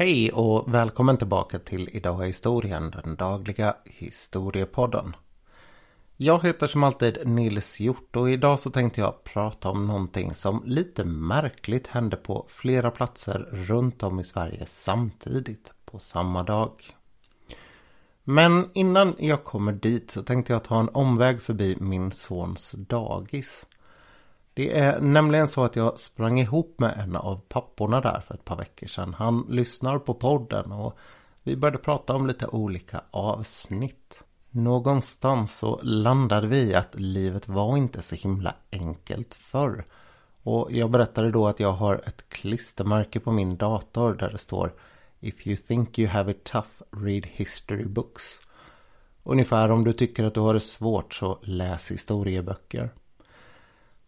Hej och välkommen tillbaka till Idag är historien, den dagliga historiepodden. Jag heter som alltid Nils Hjort och idag så tänkte jag prata om någonting som lite märkligt hände på flera platser runt om i Sverige samtidigt på samma dag. Men innan jag kommer dit så tänkte jag ta en omväg förbi min sons dagis. Det är nämligen så att jag sprang ihop med en av papporna där för ett par veckor sedan. Han lyssnar på podden och vi började prata om lite olika avsnitt. Någonstans så landade vi i att livet var inte så himla enkelt förr. Och jag berättade då att jag har ett klistermärke på min dator där det står If you think you have it tough, read history books. Ungefär om du tycker att du har det svårt så läs historieböcker.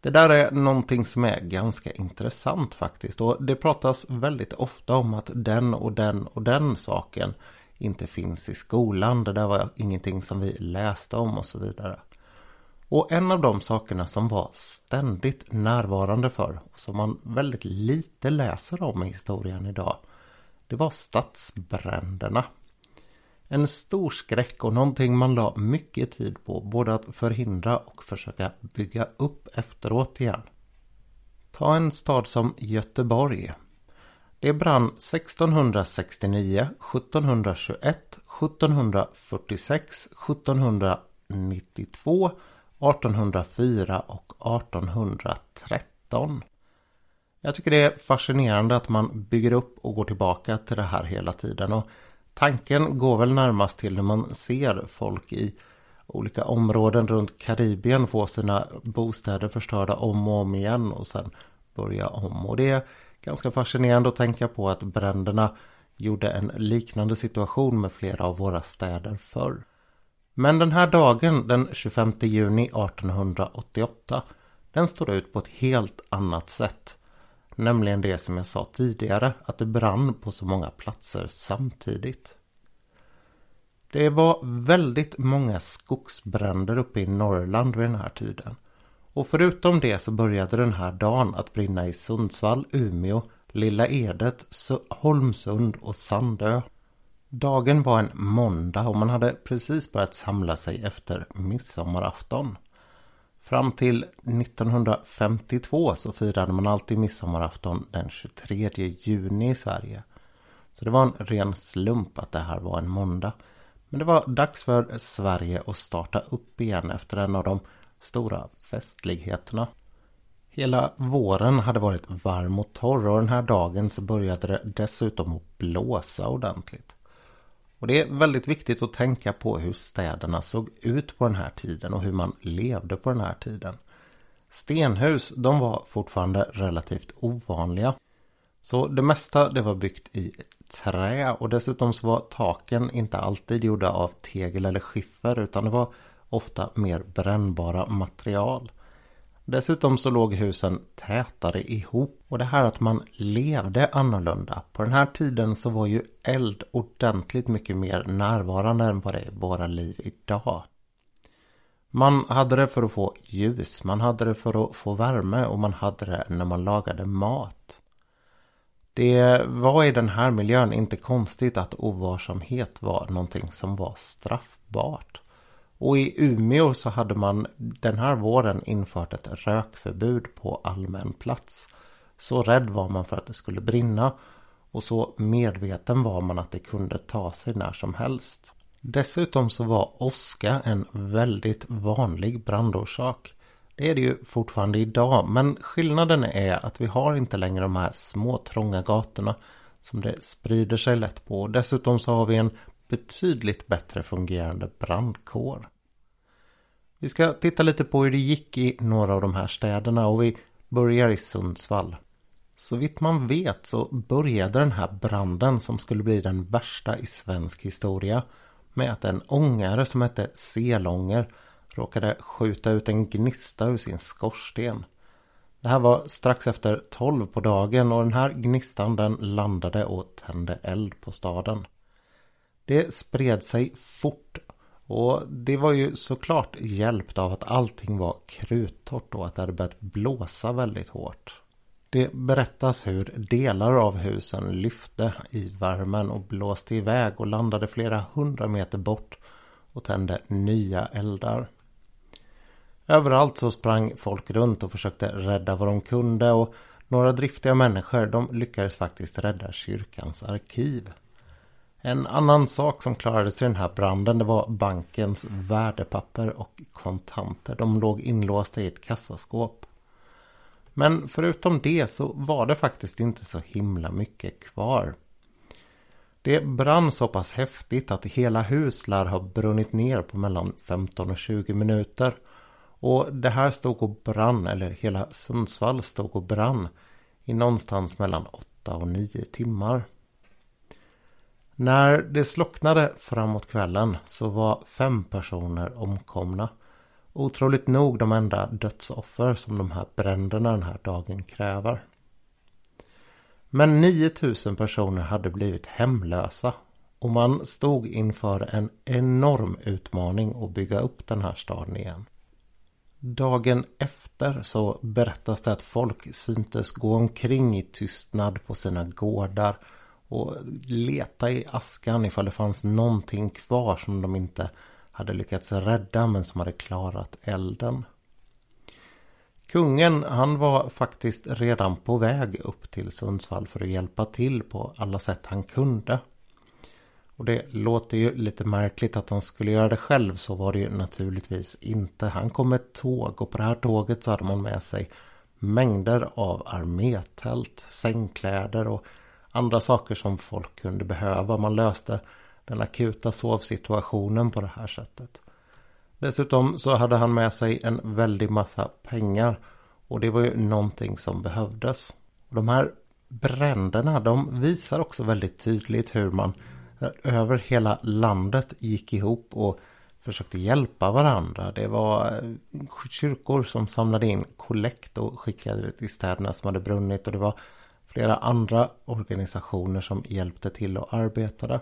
Det där är någonting som är ganska intressant faktiskt och det pratas väldigt ofta om att den och den och den saken inte finns i skolan. Det där var ingenting som vi läste om och så vidare. Och en av de sakerna som var ständigt närvarande för och som man väldigt lite läser om i historien idag det var stadsbränderna. En stor skräck och någonting man la mycket tid på både att förhindra och försöka bygga upp efteråt igen. Ta en stad som Göteborg. Det brann 1669, 1721, 1746, 1792, 1804 och 1813. Jag tycker det är fascinerande att man bygger upp och går tillbaka till det här hela tiden. Och Tanken går väl närmast till när man ser folk i olika områden runt Karibien få sina bostäder förstörda om och om igen och sen börja om. Och det är ganska fascinerande att tänka på att bränderna gjorde en liknande situation med flera av våra städer förr. Men den här dagen, den 25 juni 1888, den står ut på ett helt annat sätt. Nämligen det som jag sa tidigare, att det brann på så många platser samtidigt. Det var väldigt många skogsbränder uppe i Norrland vid den här tiden. Och förutom det så började den här dagen att brinna i Sundsvall, Umeå, Lilla Edet, Holmsund och Sandö. Dagen var en måndag och man hade precis börjat samla sig efter midsommarafton. Fram till 1952 så firade man alltid midsommarafton den 23 juni i Sverige. Så det var en ren slump att det här var en måndag. Men det var dags för Sverige att starta upp igen efter en av de stora festligheterna. Hela våren hade varit varm och torr och den här dagen så började det dessutom att blåsa ordentligt. Och det är väldigt viktigt att tänka på hur städerna såg ut på den här tiden och hur man levde på den här tiden. Stenhus, de var fortfarande relativt ovanliga. Så det mesta det var byggt i trä och dessutom så var taken inte alltid gjorda av tegel eller skiffer utan det var ofta mer brännbara material. Dessutom så låg husen tätare ihop och det här att man levde annorlunda. På den här tiden så var ju eld ordentligt mycket mer närvarande än vad det är i våra liv idag. Man hade det för att få ljus, man hade det för att få värme och man hade det när man lagade mat. Det var i den här miljön inte konstigt att ovarsamhet var någonting som var straffbart. Och i Umeå så hade man den här våren infört ett rökförbud på allmän plats. Så rädd var man för att det skulle brinna och så medveten var man att det kunde ta sig när som helst. Dessutom så var åska en väldigt vanlig brandorsak. Det är det ju fortfarande idag men skillnaden är att vi har inte längre de här små trånga gatorna som det sprider sig lätt på. Dessutom så har vi en betydligt bättre fungerande brandkår. Vi ska titta lite på hur det gick i några av de här städerna och vi börjar i Sundsvall. Så vitt man vet så började den här branden som skulle bli den värsta i svensk historia med att en ångare som hette Selånger råkade skjuta ut en gnista ur sin skorsten. Det här var strax efter tolv på dagen och den här gnistan den landade och tände eld på staden. Det spred sig fort och det var ju såklart hjälpt av att allting var kruttorrt och att det hade börjat blåsa väldigt hårt. Det berättas hur delar av husen lyfte i värmen och blåste iväg och landade flera hundra meter bort och tände nya eldar. Överallt så sprang folk runt och försökte rädda vad de kunde och några driftiga människor de lyckades faktiskt rädda kyrkans arkiv. En annan sak som klarade sig i den här branden det var bankens värdepapper och kontanter. De låg inlåsta i ett kassaskåp. Men förutom det så var det faktiskt inte så himla mycket kvar. Det brann så pass häftigt att hela hus lär ha brunnit ner på mellan 15 och 20 minuter. Och det här stod och brann, eller hela Sundsvall stod och brann i någonstans mellan 8 och 9 timmar. När det slocknade framåt kvällen så var fem personer omkomna. Otroligt nog de enda dödsoffer som de här bränderna den här dagen kräver. Men 9000 personer hade blivit hemlösa och man stod inför en enorm utmaning att bygga upp den här staden igen. Dagen efter så berättas det att folk syntes gå omkring i tystnad på sina gårdar och leta i askan ifall det fanns någonting kvar som de inte hade lyckats rädda men som hade klarat elden. Kungen han var faktiskt redan på väg upp till Sundsvall för att hjälpa till på alla sätt han kunde. Och det låter ju lite märkligt att han skulle göra det själv så var det ju naturligtvis inte. Han kom med ett tåg och på det här tåget så hade man med sig mängder av armétält, sängkläder och andra saker som folk kunde behöva. Man löste den akuta sovsituationen på det här sättet. Dessutom så hade han med sig en väldig massa pengar och det var ju någonting som behövdes. Och de här bränderna de visar också väldigt tydligt hur man över hela landet gick ihop och försökte hjälpa varandra. Det var eh, kyrkor som samlade in kollekt och skickade det till städerna som hade brunnit och det var flera andra organisationer som hjälpte till och arbetade.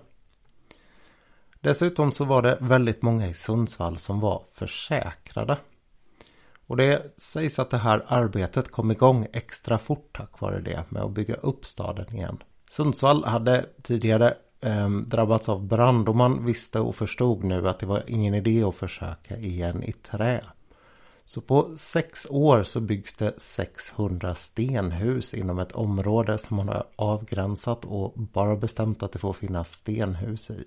Dessutom så var det väldigt många i Sundsvall som var försäkrade. Och det sägs att det här arbetet kom igång extra fort tack vare det med att bygga upp staden igen. Sundsvall hade tidigare eh, drabbats av brand och man visste och förstod nu att det var ingen idé att försöka igen i trä. Så på sex år så byggs det 600 stenhus inom ett område som man har avgränsat och bara bestämt att det får finnas stenhus i.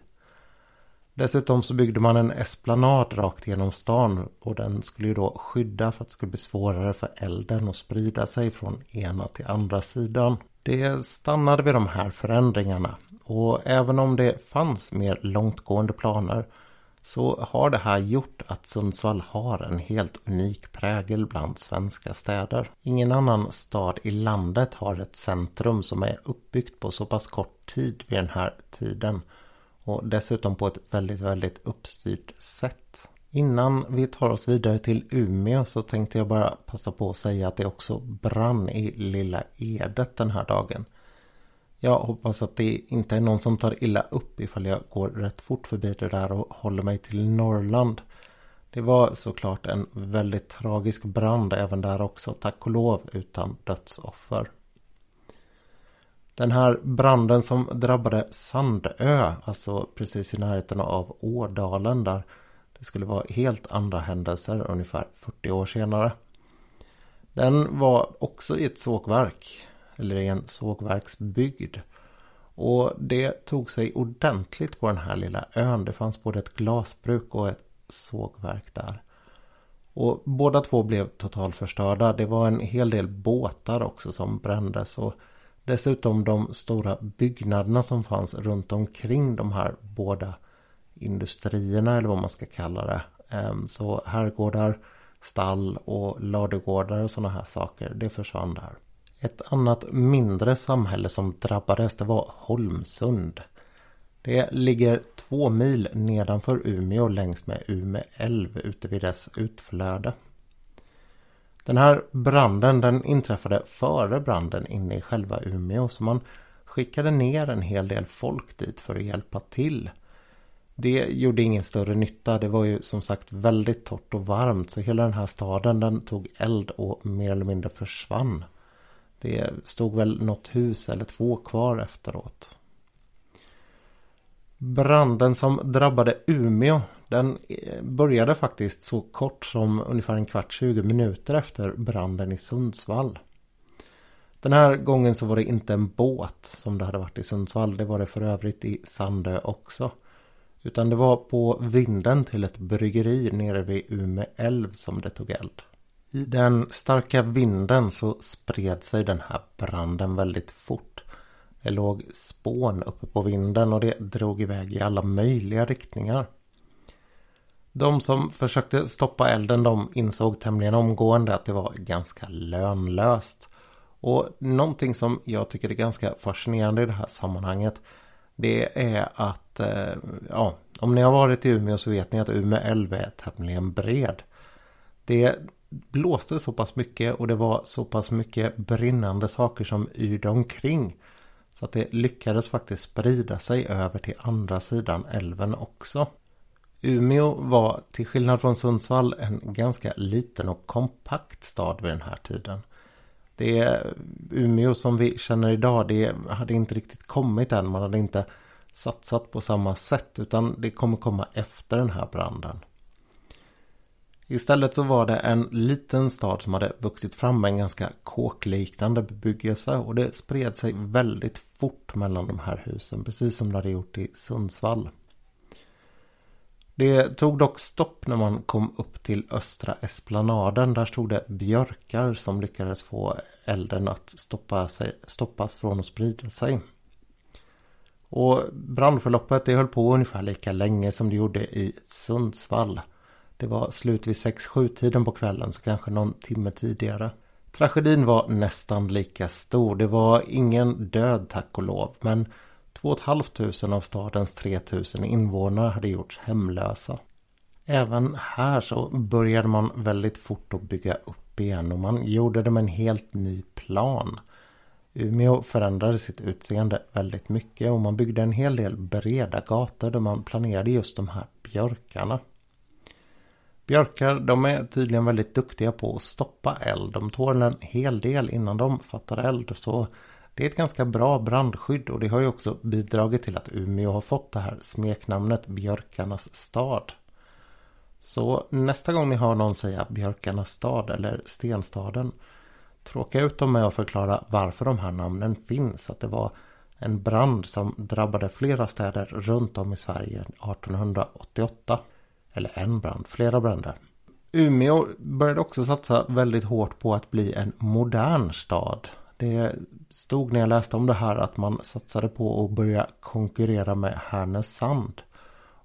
Dessutom så byggde man en esplanad rakt genom stan och den skulle ju då skydda för att det skulle bli svårare för elden att sprida sig från ena till andra sidan. Det stannade vid de här förändringarna och även om det fanns mer långtgående planer så har det här gjort att Sundsvall har en helt unik prägel bland svenska städer. Ingen annan stad i landet har ett centrum som är uppbyggt på så pass kort tid vid den här tiden och dessutom på ett väldigt, väldigt uppstyrt sätt. Innan vi tar oss vidare till Umeå så tänkte jag bara passa på att säga att det också brann i Lilla Edet den här dagen. Jag hoppas att det inte är någon som tar illa upp ifall jag går rätt fort förbi det där och håller mig till Norrland. Det var såklart en väldigt tragisk brand även där också, tack och lov utan dödsoffer. Den här branden som drabbade Sandö, alltså precis i närheten av Ådalen där det skulle vara helt andra händelser ungefär 40 år senare. Den var också i ett sågverk eller i en sågverksbygd. Och det tog sig ordentligt på den här lilla ön. Det fanns både ett glasbruk och ett sågverk där. Och båda två blev totalförstörda. Det var en hel del båtar också som brändes. Och dessutom de stora byggnaderna som fanns runt omkring de här båda industrierna eller vad man ska kalla det. Ehm, så herrgårdar, stall och ladugårdar och sådana här saker. Det försvann där. Ett annat mindre samhälle som drabbades det var Holmsund. Det ligger två mil nedanför Umeå längs med Ume älv ute vid dess utflöde. Den här branden den inträffade före branden inne i själva Umeå så man skickade ner en hel del folk dit för att hjälpa till. Det gjorde ingen större nytta. Det var ju som sagt väldigt torrt och varmt så hela den här staden den tog eld och mer eller mindre försvann. Det stod väl något hus eller två kvar efteråt. Branden som drabbade Umeå den eh, började faktiskt så kort som ungefär en kvart 20 minuter efter branden i Sundsvall. Den här gången så var det inte en båt som det hade varit i Sundsvall. Det var det för övrigt i Sandö också. Utan det var på vinden till ett bryggeri nere vid Ume älv som det tog eld. I den starka vinden så spred sig den här branden väldigt fort. Det låg spån uppe på vinden och det drog iväg i alla möjliga riktningar. De som försökte stoppa elden de insåg tämligen omgående att det var ganska lönlöst. Och någonting som jag tycker är ganska fascinerande i det här sammanhanget det är att eh, ja, om ni har varit i Umeå så vet ni att Umeå älv är tämligen bred. Det blåste så pass mycket och det var så pass mycket brinnande saker som yrde omkring. Så att det lyckades faktiskt sprida sig över till andra sidan älven också. Umeå var till skillnad från Sundsvall en ganska liten och kompakt stad vid den här tiden. Det Umeå som vi känner idag det hade inte riktigt kommit än. Man hade inte satsat på samma sätt utan det kommer komma efter den här branden. Istället så var det en liten stad som hade vuxit fram med en ganska kåkliknande bebyggelse och det spred sig väldigt fort mellan de här husen precis som det hade gjort i Sundsvall. Det tog dock stopp när man kom upp till östra esplanaden. Där stod det björkar som lyckades få elden att stoppa sig, stoppas från att sprida sig. Och brandförloppet det höll på ungefär lika länge som det gjorde i Sundsvall. Det var slut vid 6-7 tiden på kvällen så kanske någon timme tidigare. Tragedin var nästan lika stor. Det var ingen död tack och lov men 2 500 av stadens 3000 invånare hade gjorts hemlösa. Även här så började man väldigt fort att bygga upp igen och man gjorde det med en helt ny plan. Umeå förändrade sitt utseende väldigt mycket och man byggde en hel del breda gator där man planerade just de här björkarna. Björkar de är tydligen väldigt duktiga på att stoppa eld. De tål en hel del innan de fattar eld. Så det är ett ganska bra brandskydd och det har ju också bidragit till att Umeå har fått det här smeknamnet Björkarnas stad. Så nästa gång ni hör någon säga Björkarnas stad eller Stenstaden Tråka ut dem med att förklara varför de här namnen finns. Att det var en brand som drabbade flera städer runt om i Sverige 1888. Eller en brand, flera bränder. Umeå började också satsa väldigt hårt på att bli en modern stad. Det stod när jag läste om det här att man satsade på att börja konkurrera med Härnösand.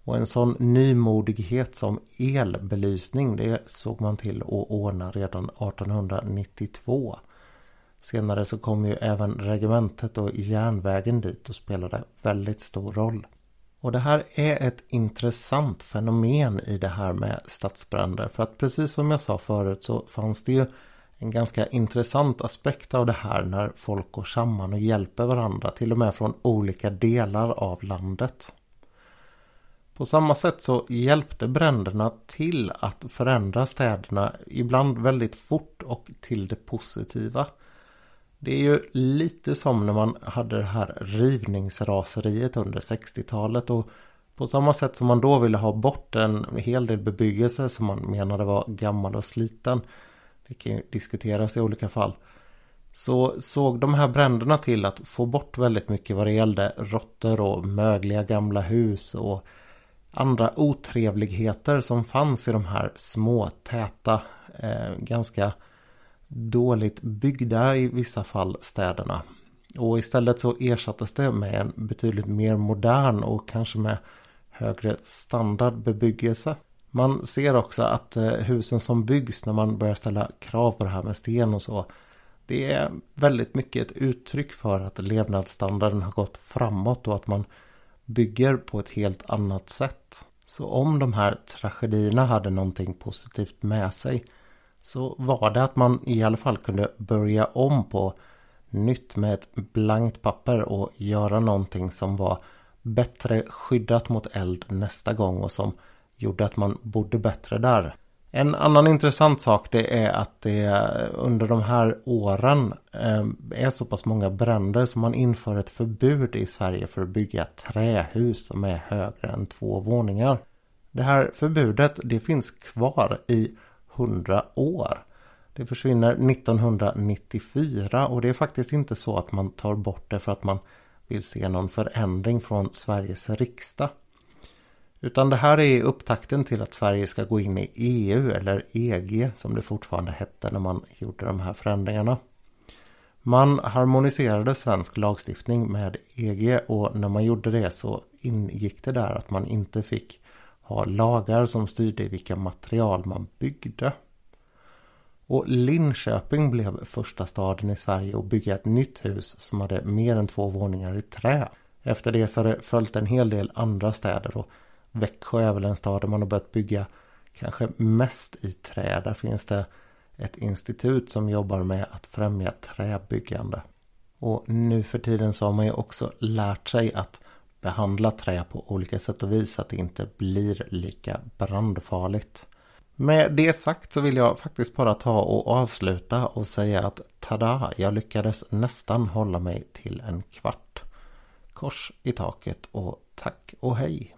Och en sån nymodighet som elbelysning det såg man till att ordna redan 1892. Senare så kom ju även regementet och järnvägen dit och spelade väldigt stor roll. Och det här är ett intressant fenomen i det här med stadsbränder. För att precis som jag sa förut så fanns det ju en ganska intressant aspekt av det här när folk går samman och hjälper varandra. Till och med från olika delar av landet. På samma sätt så hjälpte bränderna till att förändra städerna ibland väldigt fort och till det positiva. Det är ju lite som när man hade det här rivningsraseriet under 60-talet och på samma sätt som man då ville ha bort en hel del bebyggelse som man menade var gammal och sliten. Det kan ju diskuteras i olika fall. Så såg de här bränderna till att få bort väldigt mycket vad det gällde råttor och mögliga gamla hus och andra otrevligheter som fanns i de här små täta eh, ganska dåligt byggda i vissa fall städerna. Och istället så ersattes det med en betydligt mer modern och kanske med högre standardbebyggelse. Man ser också att eh, husen som byggs när man börjar ställa krav på det här med sten och så. Det är väldigt mycket ett uttryck för att levnadsstandarden har gått framåt och att man bygger på ett helt annat sätt. Så om de här tragedierna hade någonting positivt med sig så var det att man i alla fall kunde börja om på nytt med ett blankt papper och göra någonting som var bättre skyddat mot eld nästa gång och som gjorde att man bodde bättre där. En annan intressant sak det är att det under de här åren eh, är så pass många bränder som man inför ett förbud i Sverige för att bygga trähus som är högre än två våningar. Det här förbudet det finns kvar i hundra år. Det försvinner 1994 och det är faktiskt inte så att man tar bort det för att man vill se någon förändring från Sveriges riksdag. Utan det här är upptakten till att Sverige ska gå in i EU eller EG som det fortfarande hette när man gjorde de här förändringarna. Man harmoniserade svensk lagstiftning med EG och när man gjorde det så ingick det där att man inte fick ha lagar som styrde vilka material man byggde. Och Linköping blev första staden i Sverige att bygga ett nytt hus som hade mer än två våningar i trä. Efter det så har det följt en hel del andra städer och Växjö är väl en stad där man har börjat bygga kanske mest i trä. Där finns det ett institut som jobbar med att främja träbyggande. Och nu för tiden så har man ju också lärt sig att behandla trä på olika sätt och vis så att det inte blir lika brandfarligt. Med det sagt så vill jag faktiskt bara ta och avsluta och säga att tada, jag lyckades nästan hålla mig till en kvart. Kors i taket och tack och hej!